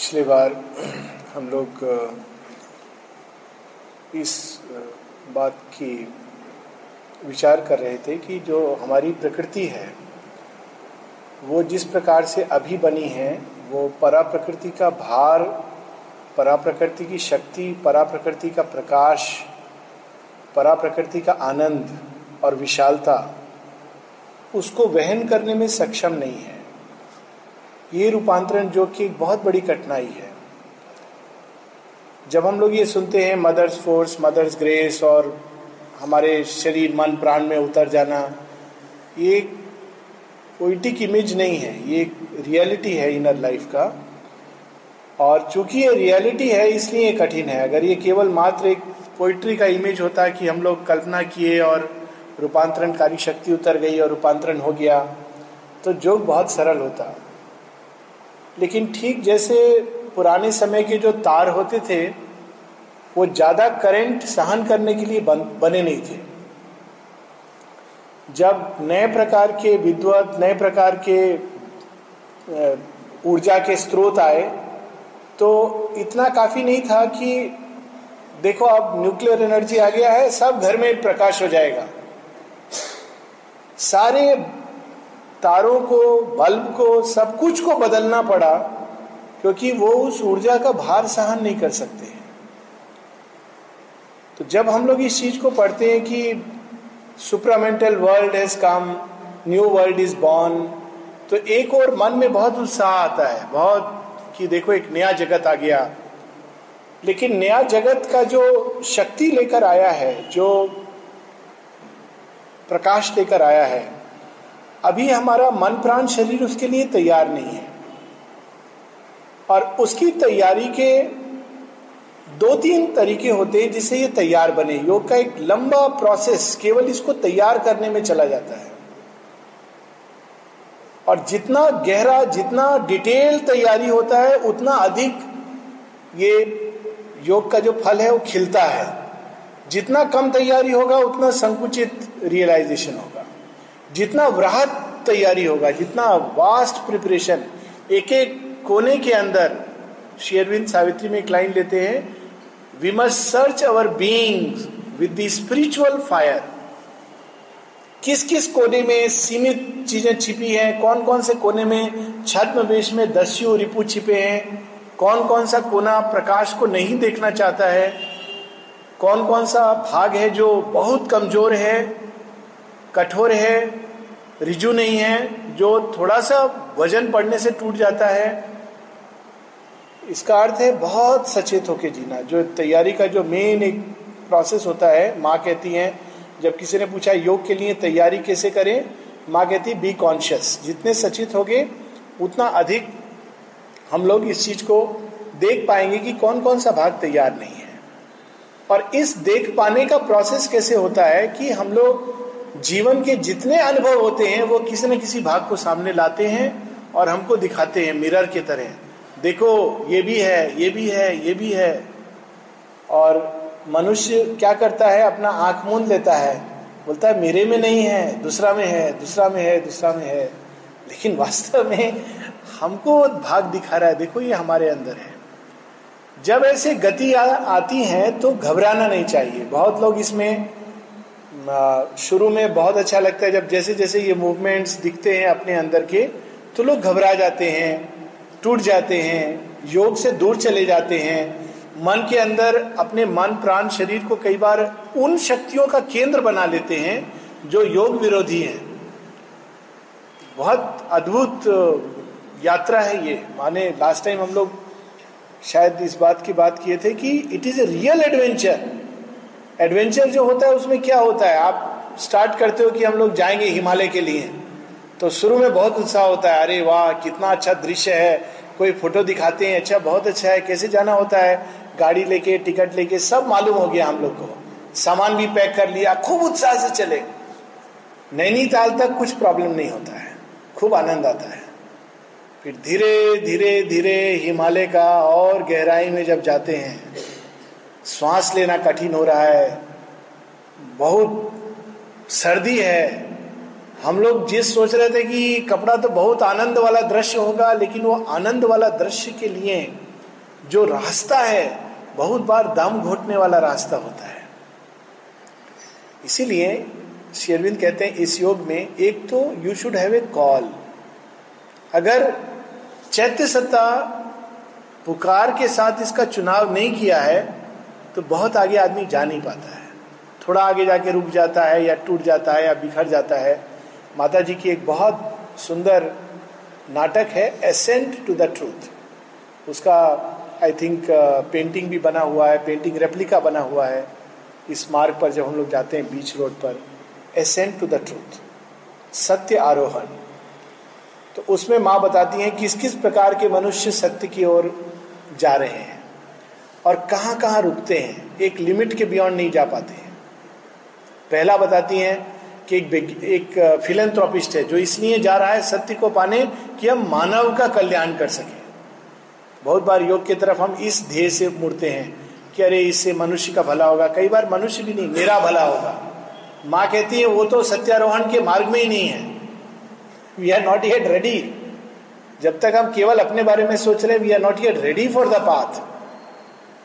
पिछले बार हम लोग इस बात की विचार कर रहे थे कि जो हमारी प्रकृति है, वो जिस प्रकार से अभी बनी है, वो परा प्रकृति का भार परा प्रकृति की शक्ति परा प्रकृति का प्रकाश परा प्रकृति का आनंद और विशालता, उसको वहन करने में सक्षम नहीं है। ये रूपांतरण जो कि एक बहुत बड़ी कठिनाई है। जब हम लोग ये सुनते हैं मदर्स फोर्स मदर्स ग्रेस और हमारे शरीर, मन, प्राण में उतर जाना, ये पोइटिक इमेज नहीं है, ये एक रियलिटी है इनर लाइफ का। और चूँकि ये रियलिटी है, इसलिए ये कठिन है। अगर ये केवल मात्र एक पोइट्री का इमेज होता कि हम लोग कल्पना किए और रूपांतरणकारी शक्ति उतर गई और रूपांतरण हो गया तो जोग बहुत सरल होता। लेकिन ठीक जैसे पुराने समय के जो तार होते थे वो ज़्यादा करंट सहन करने के लिए बन, बने नहीं थे। जब नए प्रकार के विद्वत नए प्रकार के ऊर्जा के स्रोत आए तो इतना काफ़ी नहीं था कि देखो अब न्यूक्लियर एनर्जी आ गया है सब घर में प्रकाश हो जाएगा। सारे तारों को, बल्ब को, सब कुछ को बदलना पड़ा, क्योंकि वो उस ऊर्जा का भार सहन नहीं कर सकते तो जब हम लोग इस चीज़ को पढ़ते हैं कि supramental world has come new world is born तो एक और मन में बहुत उत्साह आता है, बहुत कि देखो एक नया जगत आ गया। लेकिन नया जगत का जो शक्ति लेकर आया है, जो प्रकाश लेकर आया है अभी हमारा मन प्राण शरीर उसके लिए तैयार नहीं है। और उसकी तैयारी के दो तीन तरीके होते हैं जिससे ये तैयार बने। योग का एक लंबा प्रोसेस केवल इसको तैयार करने में चला जाता है। और जितना गहरा, जितना डिटेल तैयारी होता है, उतना अधिक ये योग का जो फल है, वो खिलता है। जितना कम तैयारी होगा, उतना संकुचित रियलाइजेशन होगा। जितना वृहत तैयारी होगा, जितना वास्ट प्रिपरेशन एक एक कोने के अंदर शेरविंद सावित्री में एक लाइन लेते हैं we must search our being with the spiritual fire किस किस कोने में सीमित चीज़ें छिपी हैं कौन कौन से कोने में छद्म वेश में दस्यु रिपु छिपे हैं कौन कौन सा कोना प्रकाश को नहीं देखना चाहता है कौन कौन सा भाग है जो बहुत कमज़ोर है कठोर है, रिजु नहीं है, जो थोड़ा सा वज़न पड़ने से टूट जाता है। इसका अर्थ है बहुत सचेत होके जीना। जो तैयारी का जो मेन एक प्रोसेस होता है, माँ कहती हैं, जब किसी ने पूछा योग के लिए तैयारी कैसे करें, माँ कहती बी कॉन्शियस जितने सचेत होगे, उतना अधिक हम लोग इस चीज़ को देख पाएँगे कि कौन कौन सा भाग तैयार नहीं है। और इस देख पाने का प्रोसेस कैसे होता है कि हम लोग जीवन के जितने अनुभव होते हैं, वो किसी न किसी भाग को सामने लाते हैं और हमको दिखाते हैं, मिरर की तरह। देखो, ये भी है, ये भी है, ये भी है। और मनुष्य क्या करता है? अपना आँख मूंद लेता है। बोलता है, मेरे में नहीं है, दूसरा में है, दूसरा में है, दूसरा में है। लेकिन वास्तव में हमको भाग दिखा रहा है। देखो, ये हमारे अंदर है। जब ऐसे गति आती है तो घबराना नहीं चाहिए। बहुत लोग इसमें शुरू में बहुत अच्छा लगता है जब जैसे जैसे ये मूवमेंट्स दिखते हैं अपने अंदर के तो लोग घबरा जाते हैं, टूट जाते हैं, योग से दूर चले जाते हैं। मन के अंदर अपने मन, प्राण, शरीर को कई बार उन शक्तियों का केंद्र बना लेते हैं जो योग विरोधी हैं। बहुत अद्भुत यात्रा है ये। माने लास्ट टाइम हम लोग शायद इस बात की बात किए थे कि it is a real adventure adventure जो होता है, उसमें क्या होता है? आप स्टार्ट करते हो कि हम लोग जाएँगे हिमालय के लिए। तो शुरू में बहुत उत्साह होता है। अरे वाह, कितना अच्छा दृश्य है। कोई फ़ोटो दिखाते हैं अच्छा बहुत अच्छा है। कैसे जाना होता है? गाड़ी लेके टिकट लेके, सब मालूम हो गया हम लोग को। सामान भी पैक कर लिया, खूब उत्साह से चले। नैनीताल तक कुछ प्रॉब्लम नहीं होता है। खूब आनंद आता है। फिर धीरे धीरे धीरे हिमालय का और गहराई में जब जाते हैं श्वास लेना कठिन हो रहा है। बहुत सर्दी है। हम लोग जिस सोच रहे थे कि कपड़ा तो बहुत आनंद वाला दृश्य होगा, लेकिन वो आनंद वाला दृश्य के लिए जो रास्ता है, बहुत बार दम घोटने वाला रास्ता होता है। इसीलिए शेरविंद कहते हैं, इस योग में एक तो you should have a call अगर चैत्य सत्ता पुकार के साथ इसका चुनाव नहीं किया है तो बहुत आगे आदमी जा नहीं पाता है। थोड़ा आगे जाके रुक जाता है या टूट जाता है या बिखर जाता है। माता जी की एक बहुत सुंदर नाटक है एसेंट टू द ट्रूथ उसका आई थिंक पेंटिंग भी बना हुआ है पेंटिंग रेप्लिका बना हुआ है। इस मार्ग पर जब हम लोग जाते हैं बीच रोड पर एसेंट टू द ट्रूथ सत्य आरोहण। तो उसमें माँ बताती हैं किस किस प्रकार के मनुष्य सत्य की ओर जा रहे हैं। और कहाँ कहाँ रुकते हैं, एक लिमिट के बियॉन्ड नहीं जा पाते हैं। पहला बताती हैं कि एक एक फिलेंथ्रोपिस्ट है, जो इसलिए जा रहा है सत्य को पाने कि हम मानव का कल्याण कर सके। बहुत बार योग की तरफ़ हम इस ध्येय से मुड़ते हैं कि अरे, इससे मनुष्य का भला होगा। कई बार मनुष्य भी नहीं, मेरा भला होगा। माँ कहती है, वो तो सत्यारोहण के मार्ग में ही नहीं है। We are not yet ready जब तक हम केवल अपने बारे में सोच रहे हैं we are not yet ready for the path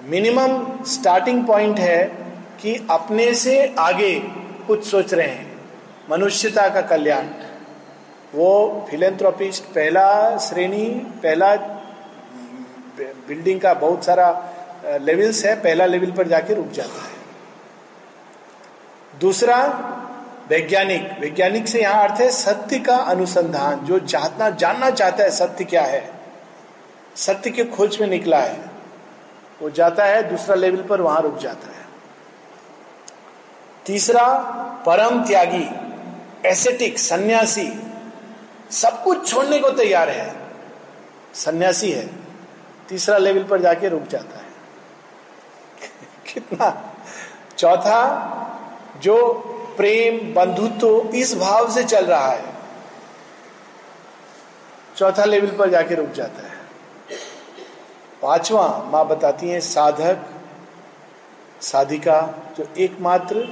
minimum starting point है कि अपने से आगे कुछ सोच रहे हैं। मनुष्यता का कल्याण। वो फिलेंथ्रोपिस्ट पहला श्रेणी, पहला बिल्डिंग का बहुत सारा लेवल्स है, पहला लेवल पर जाके रुक जाता है। दूसरा, वैज्ञानिक। वैज्ञानिक से यहाँ अर्थ है सत्य का अनुसंधान। जो चाहना जानना चाहता है सत्य क्या है, सत्य के खोज में निकला है। वो जाता है, दूसरा लेवल पर वहाँ रुक जाता है। तीसरा, परम त्यागी, एसेटिक, सन्यासी, सब कुछ छोड़ने को तैयार है। सन्यासी है। तीसरा लेवल पर जाके रुक जाता है। कितना? चौथा, जो प्रेम, बंधुत्व इस भाव से चल रहा है, चौथा लेवल पर जाके रुक जाता है। पांचवा माँ बताती हैं साधक, साधिका, जो एकमात्र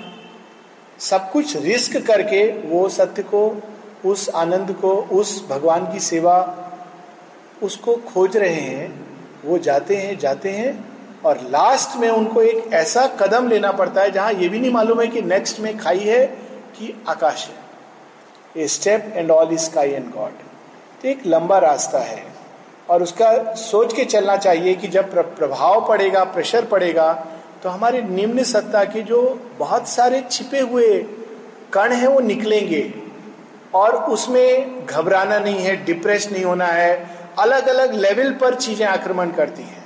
सब कुछ रिस्क करके वो सत्य को, उस आनंद को, उस भगवान की सेवा उसको खोज रहे हैं, वो जाते हैं जाते हैं और लास्ट में उनको एक ऐसा कदम लेना पड़ता है जहाँ ये भी नहीं मालूम है कि नेक्स्ट में खाई है कि आकाश है। A step and all is sky and God तो एक लंबा रास्ता है। और उसका सोच के चलना चाहिए कि जब प्रभाव पड़ेगा, प्रेशर पड़ेगा तो हमारे निम्न सत्ता के जो बहुत सारे छिपे हुए कण हैं वो निकलेंगे। और उसमें घबराना नहीं है, डिप्रेस नहीं होना है अलग अलग लेवल पर चीज़ें आक्रमण करती हैं।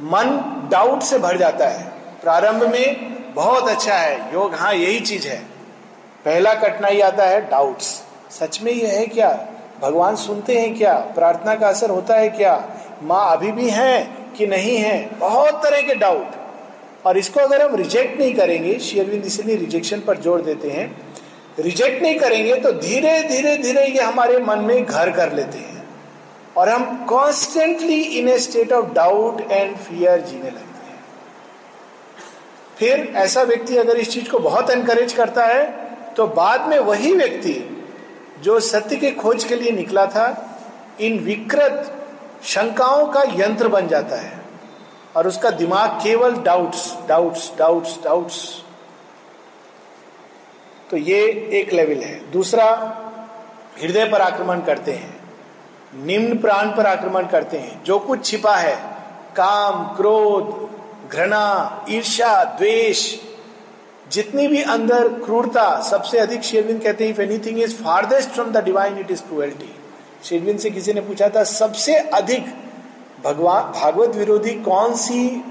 मन डाउट से भर जाता है। प्रारंभ में बहुत अच्छा है, योग हाँ यही चीज़ है। पहला कठिनाई आता है डाउट्स। सच में यह है क्या? भगवान सुनते हैं क्या? प्रार्थना का असर होता है क्या? माँ अभी भी है कि नहीं है? बहुत तरह के डाउट और इसको अगर हम रिजेक्ट नहीं करेंगे शेयरविंद इसलिए रिजेक्शन पर ज़ोर देते हैं। रिजेक्ट नहीं करेंगे तो धीरे धीरे धीरे ये हमारे मन में घर कर लेते हैं। और हम constantly in a state of doubt and fear जीने लगते हैं। फिर ऐसा व्यक्ति अगर इस चीज़ को बहुत एनकरेज करता है तो बाद में वही व्यक्ति जो सत्य के खोज के लिए निकला था, इन विकृत शंकाओं का यंत्र बन जाता है। और उसका दिमाग केवल डाउट्स डाउट्स डाउट्स डाउट्स तो ये एक लेवल है। दूसरा, हृदय पर आक्रमण करते हैं। निम्न प्राण पर आक्रमण करते हैं। जो कुछ छिपा है, काम, क्रोध, घृणा ईर्षा द्वेष जितनी भी अंदर क्रूरता, सबसे अधिक शेरविंद कहते हैं if anything is farthest from the divine it is cruelty शेरविंद से किसी ने पूछा था, सबसे अधिक भगवान, भागवत विरोधी कौन सी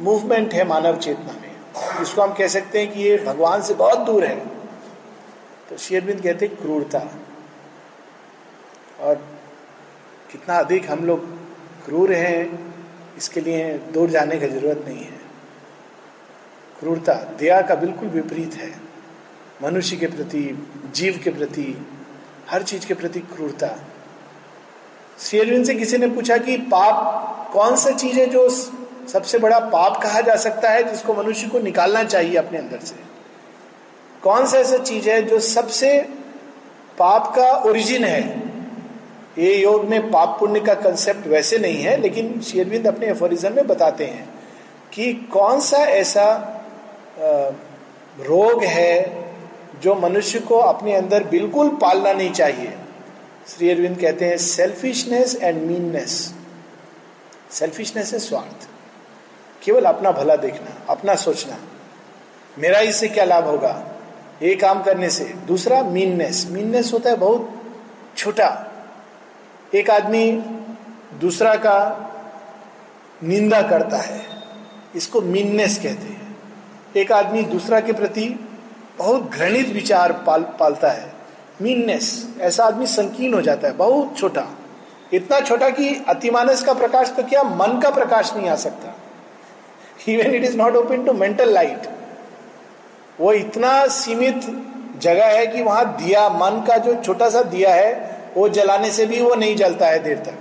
मूवमेंट है मानव चेतना में? इसको हम कह सकते हैं कि ये भगवान से बहुत दूर है। तो शेरविंद कहते हैं, क्रूरता। और कितना अधिक हम लोग क्रूर हैं, इसके लिए दूर जाने की ज़रूरत नहीं है। क्रूरता, दया का बिल्कुल विपरीत है। मनुष्य के प्रति, जीव के प्रति, हर चीज़ के प्रति क्रूरता। श्री से किसी ने पूछा कि पाप कौन सा चीज़ है जो सबसे बड़ा पाप कहा जा सकता है, जिसको मनुष्य को निकालना चाहिए अपने अंदर से? कौन सा ऐसा चीज़ है जो सबसे पाप का ओरिजिन है? ये योग में पाप पुण्य का कंसेप्ट वैसे नहीं है, लेकिन शेरविंद अपने एफोरिज्म में बताते हैं कि कौन सा ऐसा रोग है जो मनुष्य को अपने अंदर बिल्कुल पालना नहीं चाहिए। श्री अरविंद कहते हैं सेल्फिशनेस एंड मीननेस सेल्फिशनेस है स्वार्थ। केवल अपना भला देखना, अपना सोचना। मेरा इससे क्या लाभ होगा? ये काम करने से। दूसरा मीननेस मीननेस होता है बहुत छोटा। एक आदमी दूसरा का निंदा करता है। इसको मीननेस कहते हैं। एक आदमी दूसरा के प्रति बहुत घृणित विचार पाल, पालता है। मीननेस ऐसा आदमी संकीर्ण हो जाता है, बहुत छोटा। इतना छोटा कि अतिमानस का प्रकाश तो क्या, मन का प्रकाश नहीं आ सकता। Even it is not open to mental light वो इतना सीमित जगह है कि वहाँ दिया, मन का जो छोटा सा दिया है, वो जलाने से भी वो नहीं जलता है देर तक।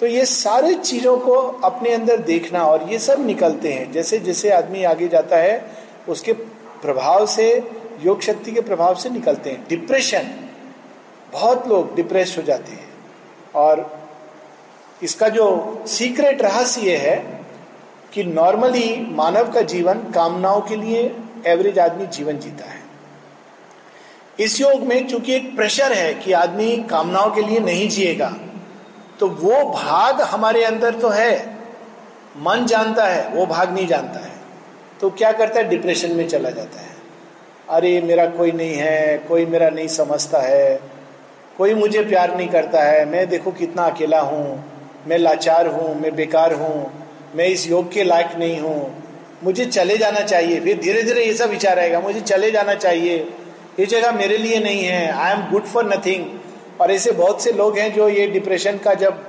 तो ये सारे चीज़ों को अपने अंदर देखना और ये सब निकलते हैं। जैसे जैसे आदमी आगे जाता है, उसके प्रभाव से, योग शक्ति के प्रभाव से निकलते हैं। डिप्रेशन बहुत लोग डिप्रेस हो जाते हैं। और इसका जो सीक्रेट रहस्य ये है कि नॉर्मली मानव का जीवन कामनाओं के लिए एवरेज आदमी जीवन जीता है। इस योग में चूँकि एक प्रेशर है कि आदमी कामनाओं के लिए नहीं जिएगा तो वो भाग हमारे अंदर तो है। मन जानता है, वो भाग नहीं जानता है। तो क्या करता है? डिप्रेशन में चला जाता है। अरे, मेरा कोई नहीं है, कोई मेरा नहीं समझता है, कोई मुझे प्यार नहीं करता है। मैं देखो कितना अकेला हूँ, मैं लाचार हूँ, मैं बेकार हूँ, मैं इस योग के लायक नहीं हूँ। मुझे चले जाना चाहिए। फिर धीरे धीरे ये सब विचार आएगा, मुझे चले जाना चाहिए। ये जगह मेरे लिए नहीं है। I am good for nothing और ऐसे बहुत से लोग हैं जो ये डिप्रेशन का जब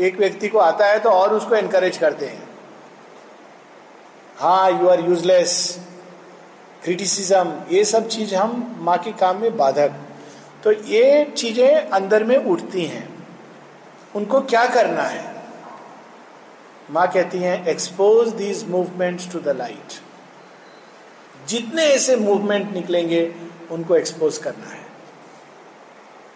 एक व्यक्ति को आता है तो और उसको एनकरेज करते हैं। हाँ यू आर यूजलेस क्रिटिसिज्म ये सब चीज़ हम माँ के काम में बाधक। तो ये चीज़ें अंदर में उठती हैं। उनको क्या करना है? माँ कहती हैं expose these movements to the light जितने ऐसे मूवमेंट निकलेंगे, उनको एक्सपोज करना है।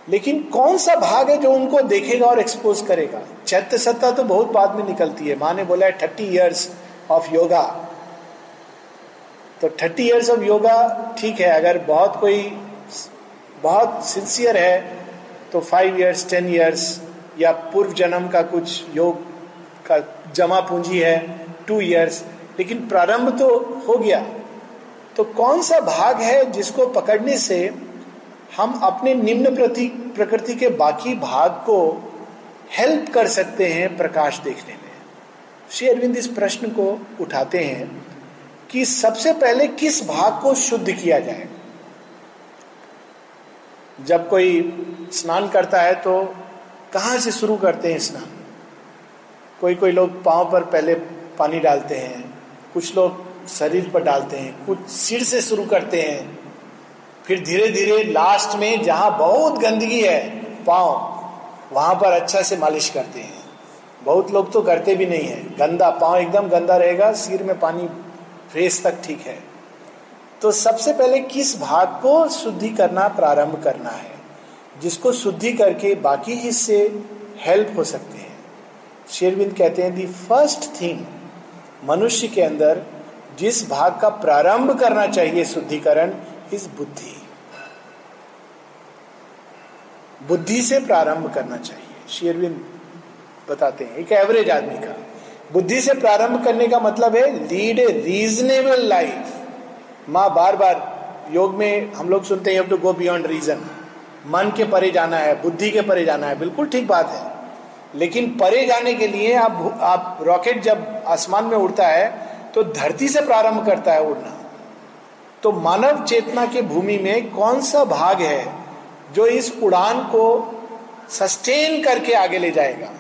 लेकिन कौन सा भाग है जो उनको देखेगा और एक्सपोज करेगा? चैत्य सत्ता तो बहुत बाद में निकलती है। माँ ने बोला है, थर्टी ईयर्स ऑफ़ योगा तो थर्टी ईयर्स ऑफ़ योगा ठीक है, अगर बहुत कोई बहुत सिंसियर है तो फाइव ईयर्स टेन ईयर्स या पूर्व जन्म का कुछ योग का जमा पूंजी है टू ईयर्स लेकिन प्रारंभ तो हो गया। तो कौन सा भाग है जिसको पकड़ने से हम अपने निम्न प्रति प्रकृति के बाकी भाग को हेल्प कर सकते हैं प्रकाश देखने में। श्री अरविंद इस प्रश्न को उठाते हैं कि सबसे पहले किस भाग को शुद्ध किया जाए? जब कोई स्नान करता है तो कहाँ से शुरू करते हैं स्नान? कोई कोई लोग पाँव पर पहले पानी डालते हैं, कुछ लोग शरीर पर डालते हैं, कुछ सिर से शुरू करते हैं। फिर धीरे धीरे लास्ट में जहाँ बहुत गंदगी है, पाँव, वहाँ पर अच्छा से मालिश करते हैं। बहुत लोग तो करते भी नहीं है। गंदा पाँव एकदम गंदा रहेगा, सिर में पानी फ्रेश तक ठीक है। तो सबसे पहले किस भाग को शुद्धि करना प्रारंभ करना है? जिसको शुद्धि करके बाकी हिस्से हेल्प हो सकते हैं। शेरविंद कहते हैं दी फ़र्स्ट थिंग मनुष्य के अंदर जिस भाग का प्रारंभ करना चाहिए शुद्धिकरण इस बुद्धि. बुद्धि से प्रारंभ करना चाहिए। शेरविंद बताते हैं, एक एवरेज आदमी का। बुद्धि से प्रारंभ करने का मतलब है लीड ए रीजनेबल लाइफ माँ बार बार योग में हम लोग सुनते हैं टू गो बियॉन्ड रीजन मन के परे जाना है, बुद्धि के परे जाना है, बिल्कुल ठीक बात है। लेकिन परे जाने के लिए आप आप रॉकेट जब आसमान में उड़ता है तो धरती से प्रारंभ करता है उड़ना। तो मानव चेतना के भूमि में कौन सा भाग है जो इस उड़ान को सस्टेन करके आगे ले जाएगा।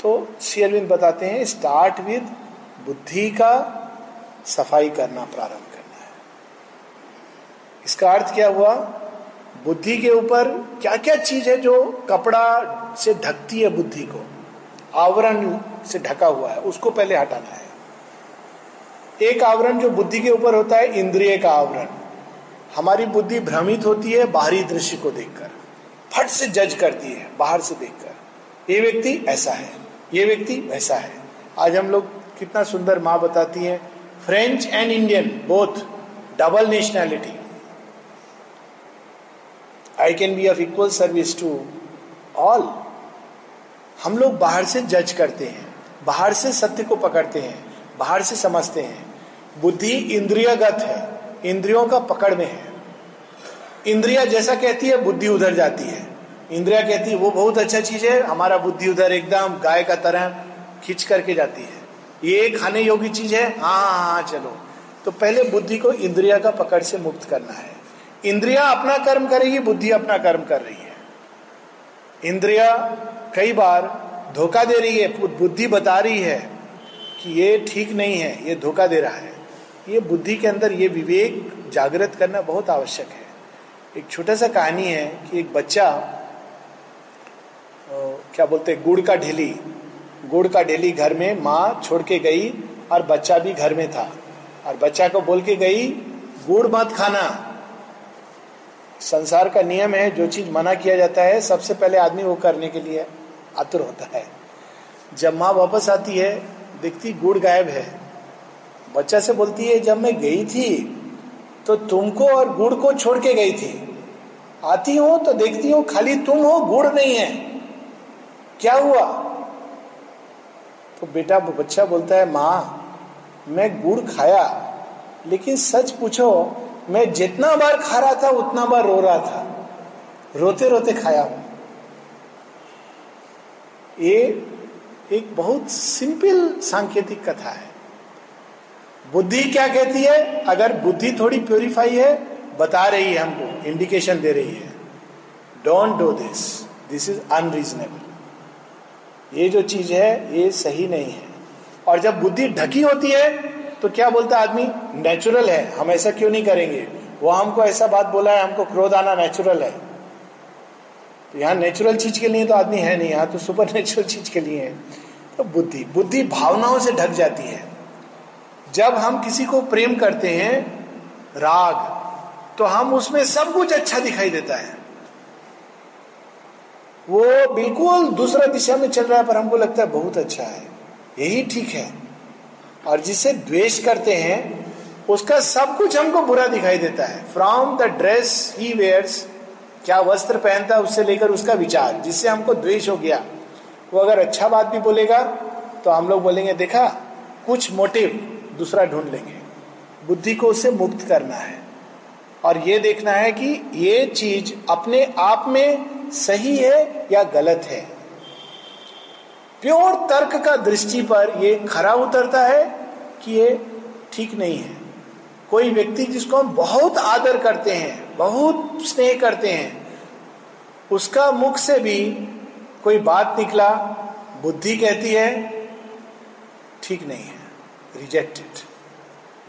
तो शेयरविंद बताते हैं स्टार्ट विद बुद्धि का सफ़ाई करना प्रारंभ करना है। इसका अर्थ क्या हुआ? बुद्धि के ऊपर क्या क्या चीज़ है जो कपड़ा से ढकती है बुद्धि को? आवरण से ढका हुआ है, उसको पहले हटाना है। एक आवरण जो बुद्धि के ऊपर होता है, इंद्रिय का आवरण। हमारी बुद्धि भ्रमित होती है बाहरी दृश्य को देखकर। फट से जज करती है, बाहर से देखकर। ये व्यक्ति ऐसा है, ये व्यक्ति वैसा है। आज हम लोग कितना सुंदर माँ बताती है, French and Indian both double nationality I can be of equal service to all हम लोग बाहर से जज करते हैं, बाहर से सत्य को पकड़ते हैं, बाहर से समझते हैं। बुद्धि इंद्रियगत है इंद्रियों का पकड़ में है। इंद्रिया जैसा कहती है, बुद्धि उधर जाती है। इंद्रिया कहती है, वो बहुत अच्छा चीज़ है, हमारा बुद्धि उधर एकदम गाय का तरह खींच करके जाती है। ये खाने योग्य चीज़ है हाँ हाँ हाँ चलो। तो पहले बुद्धि को इंद्रिया का पकड़ से मुक्त करना है। इंद्रिया अपना कर्म करेगी, बुद्धि अपना कर्म कर रही है। इंद्रिया कई बार धोखा दे रही है, बुद्धि बता रही है कि ये ठीक नहीं है, ये धोखा दे रहा है। ये बुद्धि के अंदर ये विवेक जागृत करना बहुत आवश्यक है। एक छोटा सा कहानी है कि एक बच्चा क्या बोलते हैं, गुड़ का ढेली। गुड़ का ढेली घर में माँ छोड़ के गई और बच्चा भी घर में था। और बच्चा को बोल के गई, गुड़ मत खाना। संसार का नियम है, जो चीज़ मना किया जाता है, सबसे पहले आदमी वो करने के लिए आतुर होता है। जब माँ वापस आती है, देखती गुड़ गायब है। बच्चा से बोलती है, जब मैं गई थी तो तुमको और गुड़ को छोड़ के गई थी। आती हूँ तो देखती हूँ, खाली तुम हो, गुड़ नहीं है। क्या हुआ? तो बेटा, बच्चा बोलता है, माँ, मैं गुड़ खाया, लेकिन सच पूछो, मैं जितना बार खा रहा था, उतना बार रो रहा था। रोते रोते खाया हूँ। ये एक बहुत सिंपल सांकेतिक कथा है। बुद्धि क्या कहती है? अगर बुद्धि थोड़ी प्योरीफाई है, बता रही है हमको इंडिकेशन दे रही है। Don't do this this is unreasonable ये जो चीज़ है, ये सही नहीं है। और जब बुद्धि ढकी होती है तो क्या बोलता आदमी? नेचुरल है। हम ऐसा क्यों नहीं करेंगे? वो हमको ऐसा बात बोला है, हमको क्रोध आना नेचुरल है। तो यहाँ नेचुरल चीज़ के लिए तो आदमी है नहीं, यहाँ तो सुपर नेचुरल चीज़ के लिए है। तो बुद्धि बुद्धि भावनाओं से ढक जाती है। जब हम किसी को प्रेम करते हैं, राग तो हम उसमें सब कुछ अच्छा दिखाई देता है। वो बिल्कुल दूसरा दिशा में चल रहा है, पर हमको लगता है बहुत अच्छा है। यही ठीक है। और जिसे द्वेष करते हैं, उसका सब कुछ हमको बुरा दिखाई देता है। From the dress he wears क्या वस्त्र पहनता है, उससे लेकर उसका विचार, जिससे हमको द्वेष हो गया। वो अगर अच्छा बात भी बोलेगा तो हम लोग बोलेंगे, देखा, कुछ मोटिव दूसरा ढूंढ लेंगे। बुद्धि को उससे मुक्त करना है। और ये देखना है कि ये चीज़ अपने आप में सही है या गलत है। प्योर तर्क का दृष्टि पर ये खरा उतरता है कि ये ठीक नहीं है। कोई व्यक्ति जिसको हम बहुत आदर करते हैं, बहुत स्नेह करते हैं, उसका मुख से भी कोई बात निकला, बुद्धि कहती है, ठीक नहीं है। रिजेक्टेड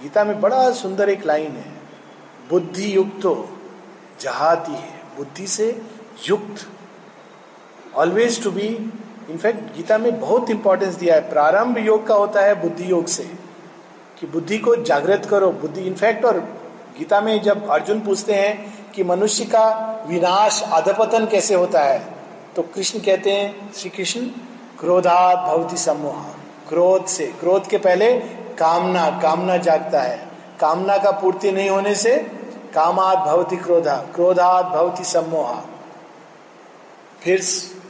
गीता में बड़ा सुंदर एक लाइन है, बुद्धि युक्त जहाती है। बुद्धि से युक्त। Always to be in fact Gita में बहुत इंपॉर्टेंस दिया है। प्रारंभ योग का होता है बुद्धि योग से, कि बुद्धि को जागृत करो। बुद्धि इनफैक्ट और गीता में जब अर्जुन पूछते हैं कि मनुष्य का विनाश अधपतन कैसे होता है तो कृष्ण कहते हैं, श्री कृष्ण क्रोधात भवती सम्मोह क्रोध से। क्रोध के पहले कामना कामना जागता है। कामना का पूर्ति नहीं होने से कामात भवती क्रोधा, क्रोधात भवती सम्मोह। फिर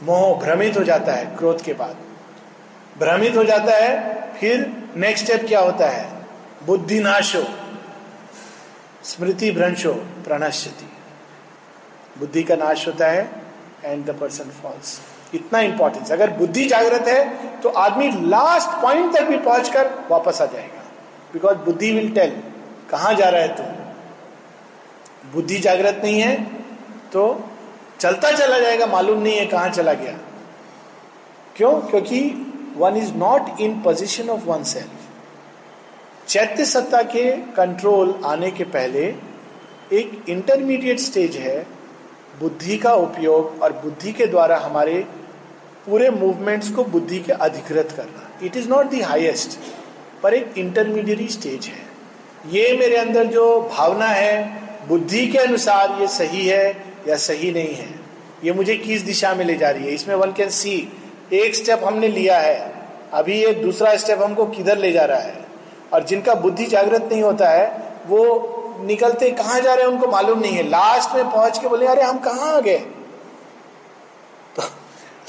मोह भ्रमित हो जाता है क्रोध के बाद। भ्रमित हो जाता है, फिर नेक्स्ट स्टेप क्या होता है? बुद्धि नाशो स्मृति भ्रंशो, प्रणश्यति। बुद्धि का नाश होता है एंड द पर्सन फॉल्स इतना इंपॉर्टेंस अगर बुद्धि जागृत है तो आदमी लास्ट पॉइंट तक भी पहुंचकर वापस आ जाएगा। बिकॉज़ बुद्धि विल टेल कहा जा रहा है तुम बुद्धि जागृत नहीं है तो चलता चला जाएगा, मालूम नहीं है कहाँ चला गया। क्यों? क्योंकि one is not in position of one self चैत्य सत्ता के कंट्रोल आने के पहले एक इंटरमीडिएट स्टेज है, बुद्धि का उपयोग और बुद्धि के द्वारा हमारे पूरे मूवमेंट्स को बुद्धि के अधिकृत करना। It is not the highest पर एक इंटरमीडिएट स्टेज है। ये मेरे अंदर जो भावना है, बुद्धि के अनुसार ये सही है या सही नहीं है, ये मुझे किस दिशा में ले जा रही है, इसमें वन कैन सी एक स्टेप हमने लिया है, अभी ये दूसरा स्टेप हमको किधर ले जा रहा है? और जिनका बुद्धि जागृत नहीं होता है, वो निकलते कहाँ जा रहे हैं, उनको मालूम नहीं है। लास्ट में पहुँच के बोले, अरे, हम कहाँ आ गए?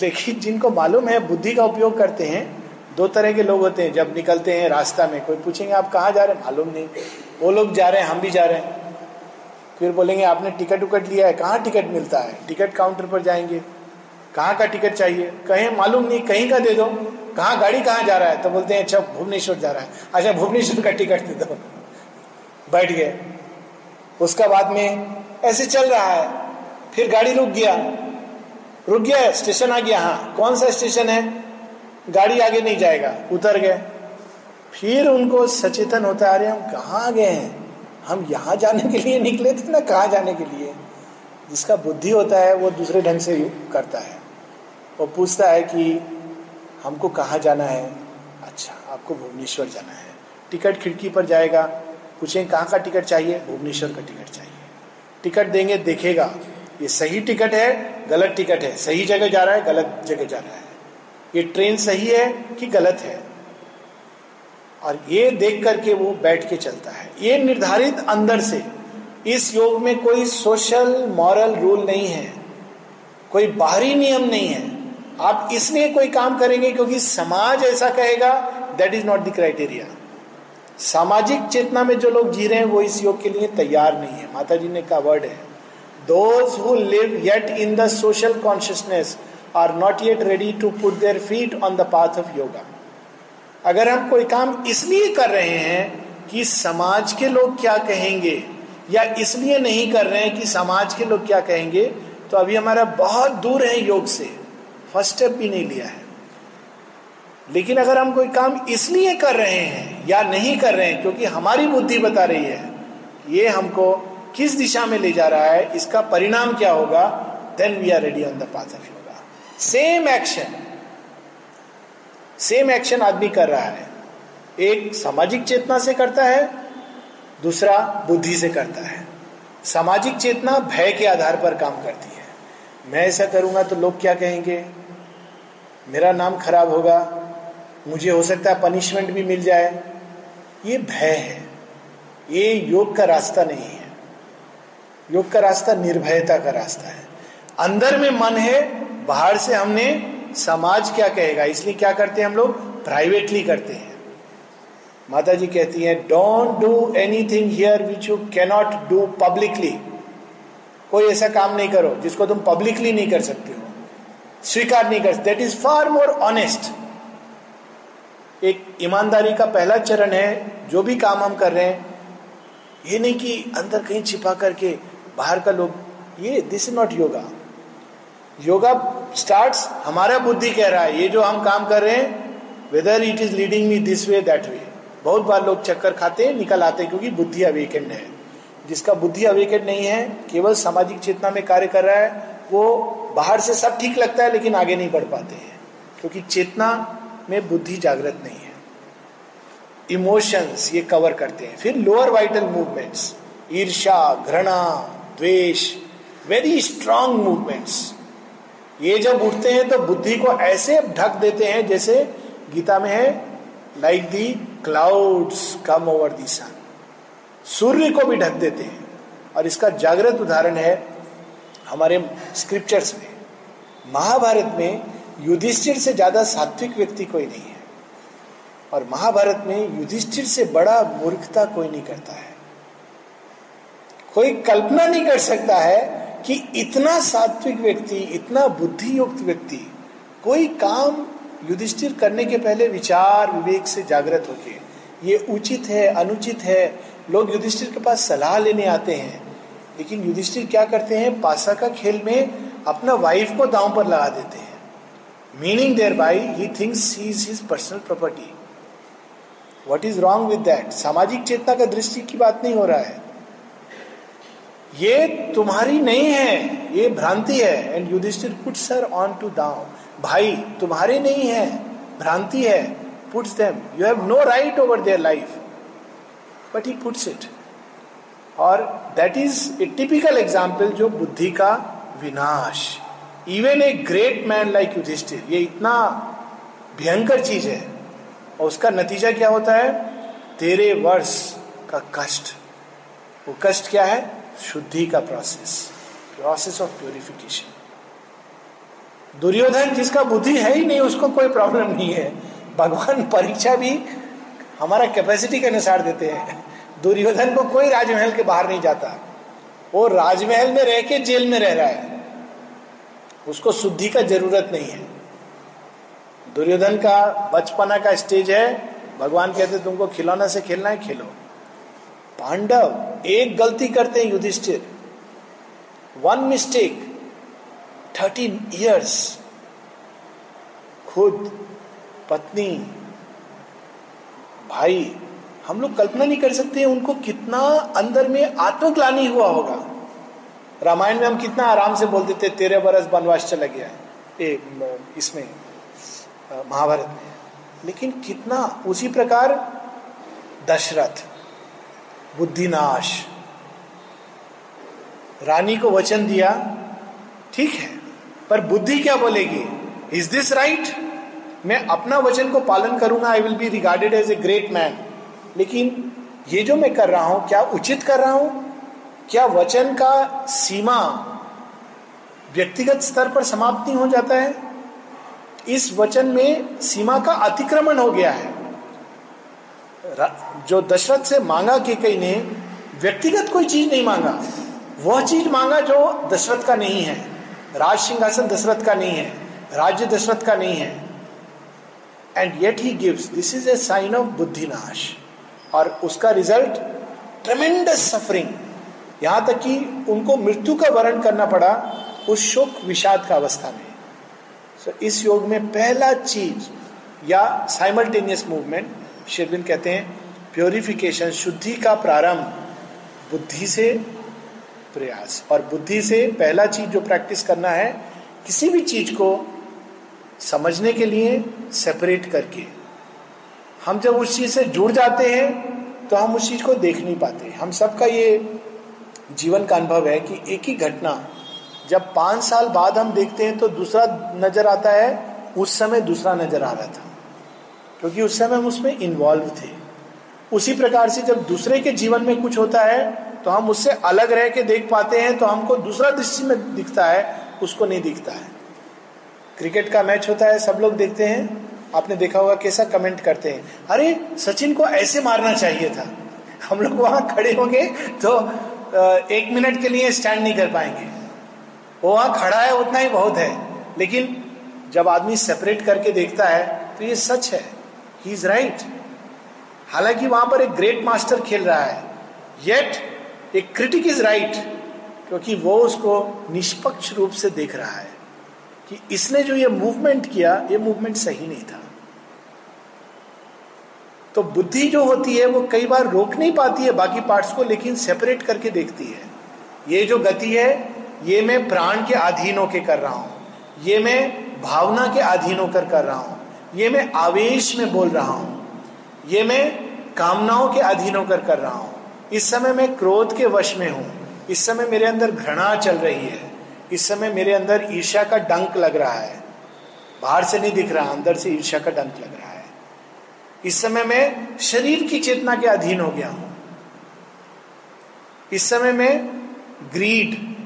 लेकिन जिनको मालूम है, बुद्धि का उपयोग करते हैं, दो तरह के लोग होते हैं। जब निकलते हैं रास्ता में, कोई पूछेंगे, आप कहाँ जा रहे हैं? मालूम नहीं। वो लोग जा रहे हैं, हम भी जा रहे हैं। फिर बोलेंगे, आपने टिकट उकट लिया है, कहाँ टिकट मिलता है? टिकट काउंटर पर जाएँगे। कहाँ का टिकट चाहिए? कहें, मालूम नहीं, कहीं का दे दो। कहाँ गाड़ी कहाँ जा रहा है? तो बोलते हैं अच्छा भुवनेश्वर जा रहा है। अच्छा भुवनेश्वर का टिकट दे दो। बैठ गए। उसका बाद में ऐसे चल रहा है। फिर गाड़ी रुक गया। रुक गया स्टेशन आ गया हाँ। कौन सा स्टेशन है? गाड़ी आगे नहीं जाएगा, उतर गए। फिर उनको सचेतन होता रहे हम कहाँ गए हैं? हम यहाँ जाने के लिए निकले थे ना, कहाँ जाने के लिए? जिसका बुद्धि होता है, वो दूसरे ढंग से करता है। वो पूछता है कि हमको कहाँ जाना है? अच्छा आपको भुवनेश्वर जाना है। टिकट खिड़की पर जाएगा पूछेंगे कहाँ का टिकट चाहिए? भुवनेश्वर का टिकट चाहिए। टिकट देंगे, देखेगा। ये सही टिकट है, गलत टिकट है। सही जगह जा रहा है, गलत जगह जा रहा है। ये ट्रेन सही है कि गलत है? और ये देख करके वो बैठ के चलता है। ये निर्धारित अंदर से। इस योग में कोई सोशल मॉरल रूल नहीं है। कोई बाहरी नियम नहीं है। आप इसलिए कोई काम करेंगे क्योंकि समाज ऐसा कहेगा that is not the criteria सामाजिक चेतना में जो लोग जी रहे हैं, वो इस योग के लिए तैयार नहीं है। माता जी ने कहा वर्ड है। Those who live yet in the social consciousness are not yet ready to put their feet on the path of yoga अगर हम कोई काम इसलिए कर रहे हैं कि समाज के लोग क्या कहेंगे, या इसलिए नहीं कर रहे हैं कि समाज के लोग क्या कहेंगे तो अभी हमारा बहुत दूर है योग से। फ़र्स्ट स्टेप भी नहीं लिया है। लेकिन अगर हम कोई काम इसलिए कर रहे हैं या नहीं कर रहे हैं, क्योंकि हमारी बुद्धि बता रही है, ये हमको किस दिशा में ले जा रहा है, इसका परिणाम क्या होगा then we are ready on the path of yoga same action same action आदमी कर रहा है। एक सामाजिक चेतना से करता है, दूसरा बुद्धि से करता है। सामाजिक चेतना भय के आधार पर काम करती है। मैं ऐसा करूँगा तो लोग क्या कहेंगे? मेरा नाम खराब होगा, मुझे हो सकता है पनिशमेंट भी मिल जाए। ये भय है। ये योग का रास्ता नहीं है। योग का रास्ता, निर्भयता का रास्ता है। अंदर में मन है, बाहर से हमने समाज क्या कहेगा? इसलिए क्या करते हैं हम लोग? प्राइवेटली करते हैं। माता जी कहती हैं don't do anything here which you cannot do publicly कोई ऐसा काम नहीं करो, जिसको तुम पब्लिकली नहीं कर सकते हो। स्वीकार नहीं कर सकते that is far more honest एक ईमानदारी का पहला चरण है, जो भी काम हम कर रहे हैं, ये नहीं कि अंदर कहीं छिपा करके बाहर का लोग, ये this is not yoga yoga start हमारा बुद्धि कह रहा है, ये जो हम काम कर रहे हैं whether it is leading me this way that way बहुत बार लोग चक्कर खाते हैं, निकल आते हैं, क्योंकि बुद्धि अवेकेंड है। जिसका बुद्धि अवेकेंड नहीं है, केवल सामाजिक चेतना में कार्य कर रहा है, वो बाहर से सब ठीक लगता है, लेकिन आगे नहीं बढ़ पाते हैं। क्योंकि चेतना में बुद्धि जागृत नहीं है। इमोशंस ये कवर करते हैं। फिर लोअर वाइटल मूवमेंट्स ईर्षा घृणा द्वेष वेरी स्ट्रांग मूवमेंट्स ये जब उठते हैं तो बुद्धि को ऐसे ढक देते हैं जैसे गीता में है like the clouds come over the sun सूर्य को भी ढक देते हैं। और इसका जागृत उदाहरण है हमारे स्क्रिप्चर्स में। महाभारत में युधिष्ठिर से ज़्यादा सात्विक व्यक्ति कोई नहीं है। और महाभारत में युधिष्ठिर से बड़ा मूर्खता कोई नहीं करता है। कोई कल्पना नहीं कर सकता है कि इतना सात्विक व्यक्ति, इतना बुद्धि युक्त व्यक्ति कोई काम युधिष्ठिर करने के पहले विचार, विवेक से जागृत होके, ये उचित है, अनुचित है, लोग युधिष्ठिर के पास सलाह लेने आते हैं, लेकिन युधिष्ठिर क्या करते हैं, पासा का खेल में अपना वाइफ को दांव पर लगा देते हैं। Meaning thereby he thinks he is his personal property what is wrong with that सामाजिक चेतना का दृष्टि की बात नहीं हो रहा है। ये तुम्हारी नहीं है, ये भ्रांति है। And Yudhishthira puts sir on to thou भाई, तुम्हारे नहीं है, भ्रांति है। Puts them you have no right over their life but he puts it और that is a typical example जो बुद्धि का विनाश। Even a great man like Yudhishthira ये इतना भयंकर चीज़ है। और उसका नतीजा क्या होता है? तेरे वर्ष का कष्ट। वो कष्ट क्या है? शुद्धि का process process of purification Duryodhana जिसका बुद्धि है ही नहीं, उसको कोई प्रॉब्लम नहीं है। भगवान परीक्षा भी हमारा कैपेसिटी के अनुसार देते हैं। दुर्योधन को कोई राजमहल के बाहर नहीं जाता। वो राजमहल में रह के जेल में रह रहा है। उसको शुद्धि का ज़रूरत नहीं है। दुर्योधन का बचपना का स्टेज है। भगवान कहते तुमको खिलौना से खेलना है, खेलो। पांडव एक गलती करते हैं Yudhishthira. One mistake thirteen years खुद पत्नी भाई हम लोग कल्पना नहीं कर सकते उनको कितना अंदर में आत्मग्लानी हुआ होगा। रामायण में हम कितना आराम से बोल देते तेरह बरस वनवास चला गया ए, इसमें महाभारत में। लेकिन कितना उसी प्रकार दशरथ। बुद्धिनाश। रानी को वचन दिया, ठीक है, पर बुद्धि क्या बोलेगी? इज़ दिस राइट मैं अपना वचन को पालन करूँगा I will be regarded as a great man लेकिन ये जो मैं कर रहा हूँ, क्या उचित कर रहा हूँ? क्या वचन का सीमा व्यक्तिगत स्तर पर समाप्त नहीं हो जाता है? इस वचन में सीमा का अतिक्रमण हो गया है। जो दशरथ से मांगा कि कई ने व्यक्तिगत कोई चीज़ नहीं मांगा। वह चीज़ मांगा जो दशरथ का नहीं है। राज सिंहासन दशरथ का नहीं है। राज्य दशरथ का नहीं है। And yet he gives this is a sign of बुद्धिनाश। और उसका रिज़ल्ट ट्रमेंडस सफरिंग यहाँ तक कि उनको मृत्यु का वर्ण करना पड़ा उस शोक विषाद का अवस्था में। So, इस योग में पहला चीज़ या साइमल्टेनियस मूवमेंट शेरविन कहते हैं प्योरिफिकेशन शुद्धि का प्रारंभ, बुद्धि से प्रयास. और बुद्धि से पहला चीज़ जो प्रैक्टिस करना है, किसी भी चीज़ को समझने के लिए सेपरेट करके। हम जब उस चीज़ से जुड़ जाते हैं तो हम उस चीज़ को देख नहीं पाते। हम सबका ये जीवन का अनुभव है कि एक ही घटना, जब पाँच साल बाद हम देखते हैं तो दूसरा नज़र आता है, उस समय दूसरा नज़र आ रहा था। क्योंकि उस समय हम उसमें इन्वॉल्व थे। उसी प्रकार से जब दूसरे के जीवन में कुछ होता है तो हम उससे अलग रह के देख पाते हैं तो हमको दूसरा दृष्टि में दिखता है, उसको नहीं दिखता है। क्रिकेट का मैच होता है, सब लोग देखते हैं। आपने देखा होगा कैसा कमेंट करते हैं, अरे, सचिन को ऐसे मारना चाहिए था। हम लोग वहाँ खड़े होंगे तो एक मिनट के लिए स्टैंड नहीं कर पाएँगे। वो वहाँ खड़ा है, उतना ही बहुत है। लेकिन जब आदमी सेपरेट करके देखता है तो ये सच है। ही इज़ राइट हालाँकि वहाँ पर एक ग्रेट मास्टर खेल रहा है. येट एक क्रिटिक इज़ राइट क्योंकि वो उसको निष्पक्ष रूप से देख रहा है कि इसने जो ये मूवमेंट किया, ये मूवमेंट सही नहीं था. तो बुद्धि जो होती है, वो कई बार रोक नहीं पाती है, बाकी पार्ट्स को लेकिन सेपरेट करके देखती है. ये जो गति है, ये मैं प्राण के अधीन होकर कर रहा हूँ. ये मैं भावना के अधीन होकर कर रहा हूँ. ये मैं आवेश में बोल रहा हूँ। ये मैं कामनाओं के अधीन होकर कर रहा हूँ। इस समय मैं क्रोध के वश में हूँ। इस समय मेरे अंदर घृणा चल रही है। इस समय मेरे अंदर ईर्ष्या का डंक लग रहा है। बाहर से नहीं दिख रहा, अंदर से ईर्ष्या का डंक लग रहा है। इस समय मैं शरीर की चेतना के अधीन हो गया हूँ। इस समय में ग्रीड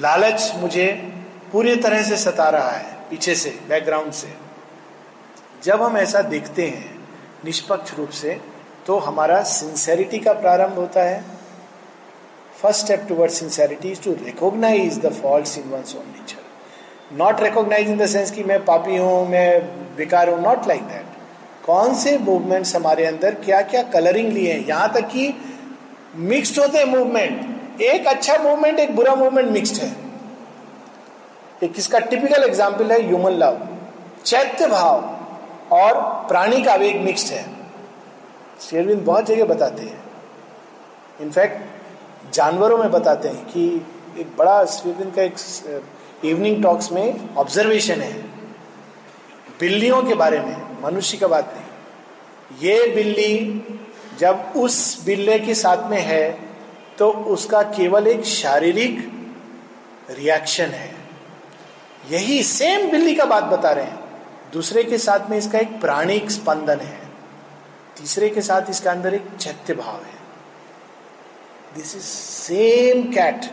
लालच मुझे पूरी तरह से सता रहा है, पीछे से बैकग्राउंड से। जब हम ऐसा देखते हैं निष्पक्ष रूप से तो हमारा सिंसेरिटी का प्रारंभ होता है। First step toward sincerity is to recognise the fault in one own nature not recognise in the sense कि मैं पापी हूँ, मैं बेकार हूँ नॉट लाइक दैट कौन से मूवमेंट्स हमारे अंदर क्या क्या कलरिंग लिए हैं? यहाँ तक कि मिक्स्ड होते हैं मूवमेंट एक अच्छा मूवमेंट एक बुरा मूवमेंट मिक्स्ड है। एक किसका टिपिकल एग्ज़ाम्पल है? ह्यूमन लव चैत्य भाव. और प्राणी का वेग मिक्स्ड है। शेरविंद बहुत जगह बताते हैं। इनफैक्ट जानवरों में बताते हैं कि एक बड़ा शेरविंद का एक इवनिंग टॉक्स में ऑब्जर्वेशन है। बिल्लियों के बारे में, मनुष्य का बात नहीं। ये बिल्ली जब उस बिल्ले के साथ में है तो उसका केवल एक शारीरिक रिएक्शन है। यही सेम बिल्ली का बात बता रहे हैं। दूसरे के साथ में इसका एक प्राणिक स्पंदन है। तीसरे के साथ इसके अंदर एक चैत्य भाव है। This is same cat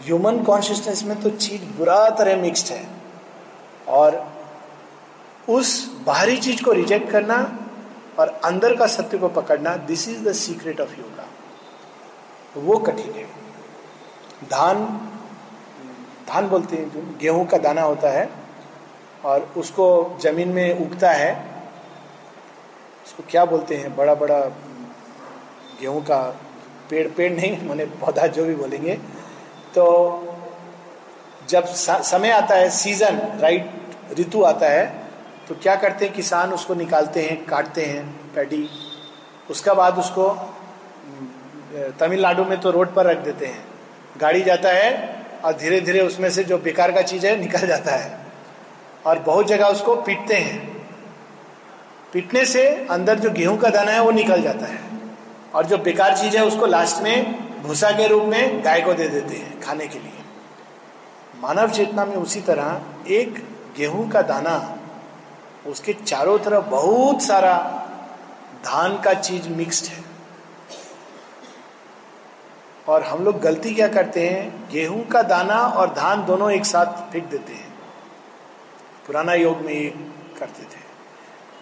human consciousness में तो चीज़ बुरा तरह मिक्स्ड है। और उस बाहरी चीज़ को रिजेक्ट करना और अंदर का सत्य को पकड़ना this is the secret of yoga वो कठिन है। धान धान बोलते हैं जो गेहूँ का दाना होता है। और उसको ज़मीन में उगता है। उसको क्या बोलते हैं? बड़ा बड़ा गेहूँ का पेड़ पेड़ नहीं, मैंने पौधा जो भी बोलेंगे। तो जब समय आता है सीज़न राइट ऋतु आता है तो क्या करते हैं? किसान उसको निकालते हैं, काटते हैं पैडी उसका बाद उसको तमिलनाडु में तो रोड पर रख देते हैं। गाड़ी जाता है और धीरे धीरे उसमें से जो बेकार का चीज़ है, निकल जाता है। और बहुत जगह उसको पीटते हैं। पीटने से अंदर जो गेहूँ का दाना है, वो निकल जाता है। और जो बेकार चीज़ है, उसको लास्ट में भूसा के रूप में गाय को दे देते हैं खाने के लिए। मानव चेतना में उसी तरह एक गेहूँ का दाना, उसके चारों तरफ़ बहुत सारा धान का चीज़ मिक्स्ड है। और हम लोग गलती क्या करते हैं? गेहूँ का दाना और धान दोनों एक साथ फेंक देते हैं। पुराना योग में ये करते थे।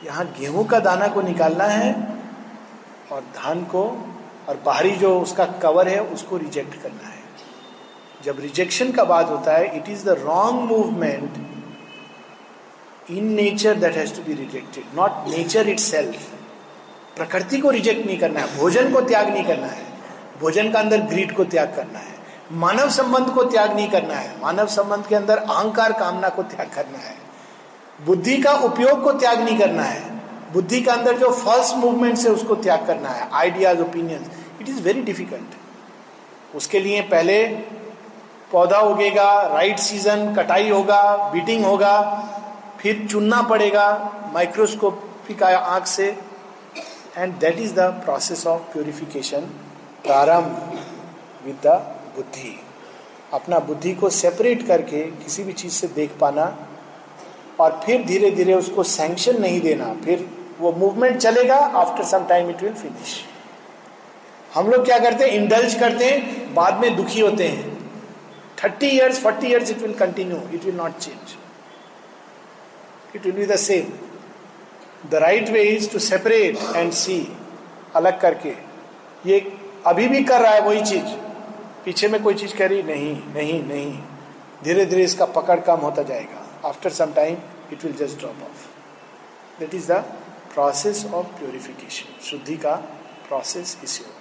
यहाँ गेहूँ का दाना को निकालना है और धान को और बाहरी जो उसका कवर है, उसको रिजेक्ट करना है। जब रिजेक्शन का बात होता है it is the wrong movement in nature that has to be rejected not nature itself प्रकृति को रिजेक्ट नहीं करना है, भोजन को त्याग नहीं करना है। भोजन का अंदर ग्रीड को त्याग करना है। मानव संबंध को त्याग नहीं करना है। मानव संबंध के अंदर अहंकार, कामना को त्याग करना है। बुद्धि का उपयोग को त्याग नहीं करना है। बुद्धि के अंदर जो फॉल्स मूवमेंट है, उसको त्याग करना है। Ideas opinion it is very difficult उसके लिए पहले पौधा उगेगा राइट सीज़न कटाई होगा बीटिंग होगा, फिर चुनना पड़ेगा माइक्रोस्कोपिक आँख से and that is the process of purification प्रारंभ विद द बुद्धि। अपना बुद्धि को सेपरेट करके किसी भी चीज़ से देख पाना और फिर धीरे धीरे उसको सैंक्शन नहीं देना, फिर वो मूवमेंट चलेगा after some time it will finish हम लोग क्या करते हैं? इंडल्ज करते हैं, बाद में दुखी होते हैं। Thirty years forty years it will continue it will not change it will be the same the right way is to separate and see अलग करके। ये अभी भी कर रहा है वही चीज़। पीछे में कोई चीज़ कह रही, नहीं नहीं नहीं। धीरे धीरे इसका पकड़ कम होता जाएगा। after some time it will just drop off. That is the process of purification. Shuddhi ka process is yoga.